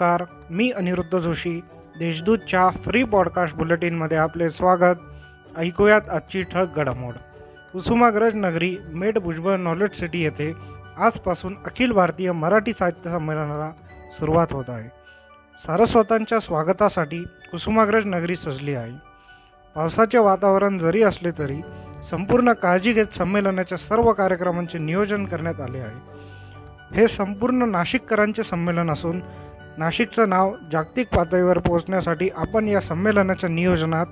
नमस्कार मी अनिरुद्ध जोशी देशदूतच्या फ्री पॉडकास्ट बुलेटिनमध्ये आपले स्वागत. ऐकूयात आजची ठळक घडामोड. कुसुमाग्रज नगरी मेड भुजबळ नॉलेज सिटी येथे आजपासून अखिल भारतीय मराठी साहित्य संमेलनाला सुरुवात होत आहे. सारस्वतांच्या स्वागतासाठी कुसुमाग्रज नगरी सजली आहे. पावसाचे वातावरण जरी असले तरी संपूर्ण काळजी घेत संमेलनाच्या सर्व कार्यक्रमांचे नियोजन करण्यात आले आहे. हे संपूर्ण नाशिककरांचे संमेलन असून नाशिकचं नाव जागतिक पातळीवर पोहोचण्यासाठी आपण या संमेलनाच्या नियोजनात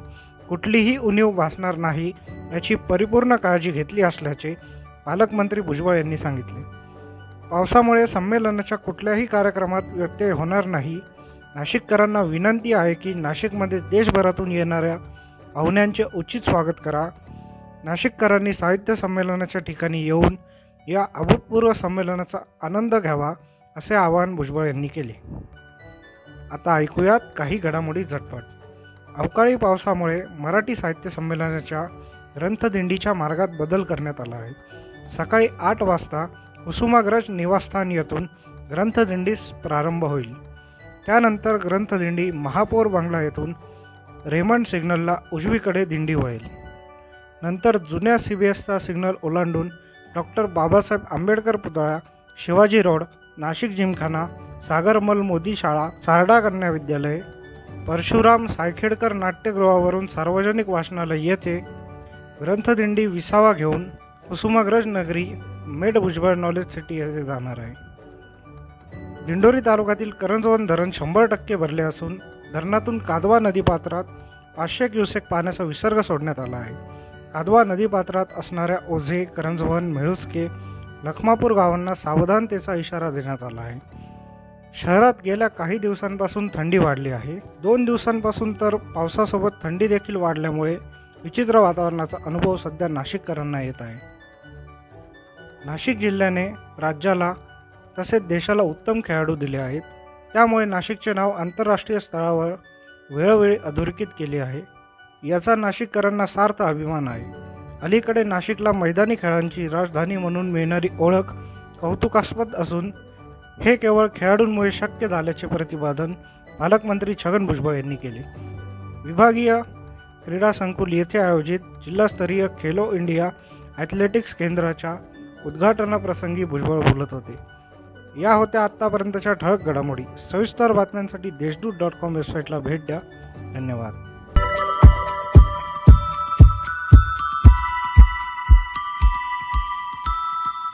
कुठलीही उणीव भासणार नाही याची परिपूर्ण काळजी घेतली असल्याचे पालकमंत्री भुजबळ यांनी सांगितले. पावसामुळे संमेलनाच्या कुठल्याही कार्यक्रमात व्यत्यय होणार नाही. नाशिककरांना विनंती आहे की नाशिकमध्ये देशभरातून येणाऱ्या पाहुण्यांचे उचित स्वागत करा. नाशिककरांनी साहित्य संमेलनाच्या ठिकाणी येऊन या अभूतपूर्व संमेलनाचा आनंद घ्यावा असे आवाहन भुजबळ यांनी केले. आता ऐकूयात काही घडामोडी झटपट. अवकाळी पावसामुळे मराठी साहित्य संमेलनाच्या ग्रंथदिंडीच्या मार्गात बदल करण्यात आला आहे. सकाळी आठ वाजता कुसुमाग्रज निवासस्थान येथून ग्रंथदिंडीस प्रारंभ होईल. त्यानंतर ग्रंथदिंडी महापौर बंगला येथून रेमंड सिग्नलला उजवीकडे दिंडी वळेल. नंतर जुन्या सी बी एसचा सिग्नल ओलांडून डॉक्टर बाबासाहेब आंबेडकर पुतळा शिवाजी रोड नाशिक जिमखाना सागरमल मोदी शाळा सारडा कन्या विद्यालय परशुराम सायखेडकर नाट्यगृहावरून सार्वजनिक वाचनालय येथे ग्रंथदिंडी विसावा घेऊन कुसुमाग्रज नगरी मेड भुजबळ नॉलेज सिटी येथे जाणार आहे. दिंडोरी तालुक्यातील करंजवन धरण शंभर टक्के भरले असून धरणातून कादवा नदीपात्रात पाचशे क्युसेक पाण्याचा विसर्ग सोडण्यात आला आहे. कादवा नदीपात्रात असणाऱ्या ओझे करंजवन मेळुस्के लखमापूर गावांना सावधानतेचा इशारा देण्यात आला आहे. शहरात गेल्या काही दिवसांपासून थंडी वाढली आहे. दोन दिवसांपासून तर पावसासोबत थंडी देखील वाढल्यामुळे विचित्र वातावरणाचा अनुभव सध्या नाशिककरांना येत आहे. नाशिक जिल्ह्याने राज्याला तसेच देशाला उत्तम खेळाडू दिले आहेत. त्यामुळे नाशिकचे नाव आंतरराष्ट्रीय स्तरावर वेळोवेळी अधोरेखित केले आहे. याचा नाशिककरांना सार्थ अभिमान आहे. अलीकडे नाशिकला मैदानी खेळांची राजधानी म्हणून मिळणारी ओळख कौतुकास्पद असून हे केवळ खेळाडूंमुळे शक्य झाल्याचे प्रतिपादन पालकमंत्री छगन भुजबळ यांनी केले. विभागीय क्रीडा संकुल येथे आयोजित जिल्हास्तरीय खेलो इंडिया ॲथलेटिक्स केंद्राच्या उद्घाटनाप्रसंगी भुजबळ बोलत होते. या होत्या आत्तापर्यंतच्या ठळक घडामोडी. सविस्तर बातम्यांसाठी देशदूत डॉट कॉम वेबसाईटला भेट द्या. धन्यवाद.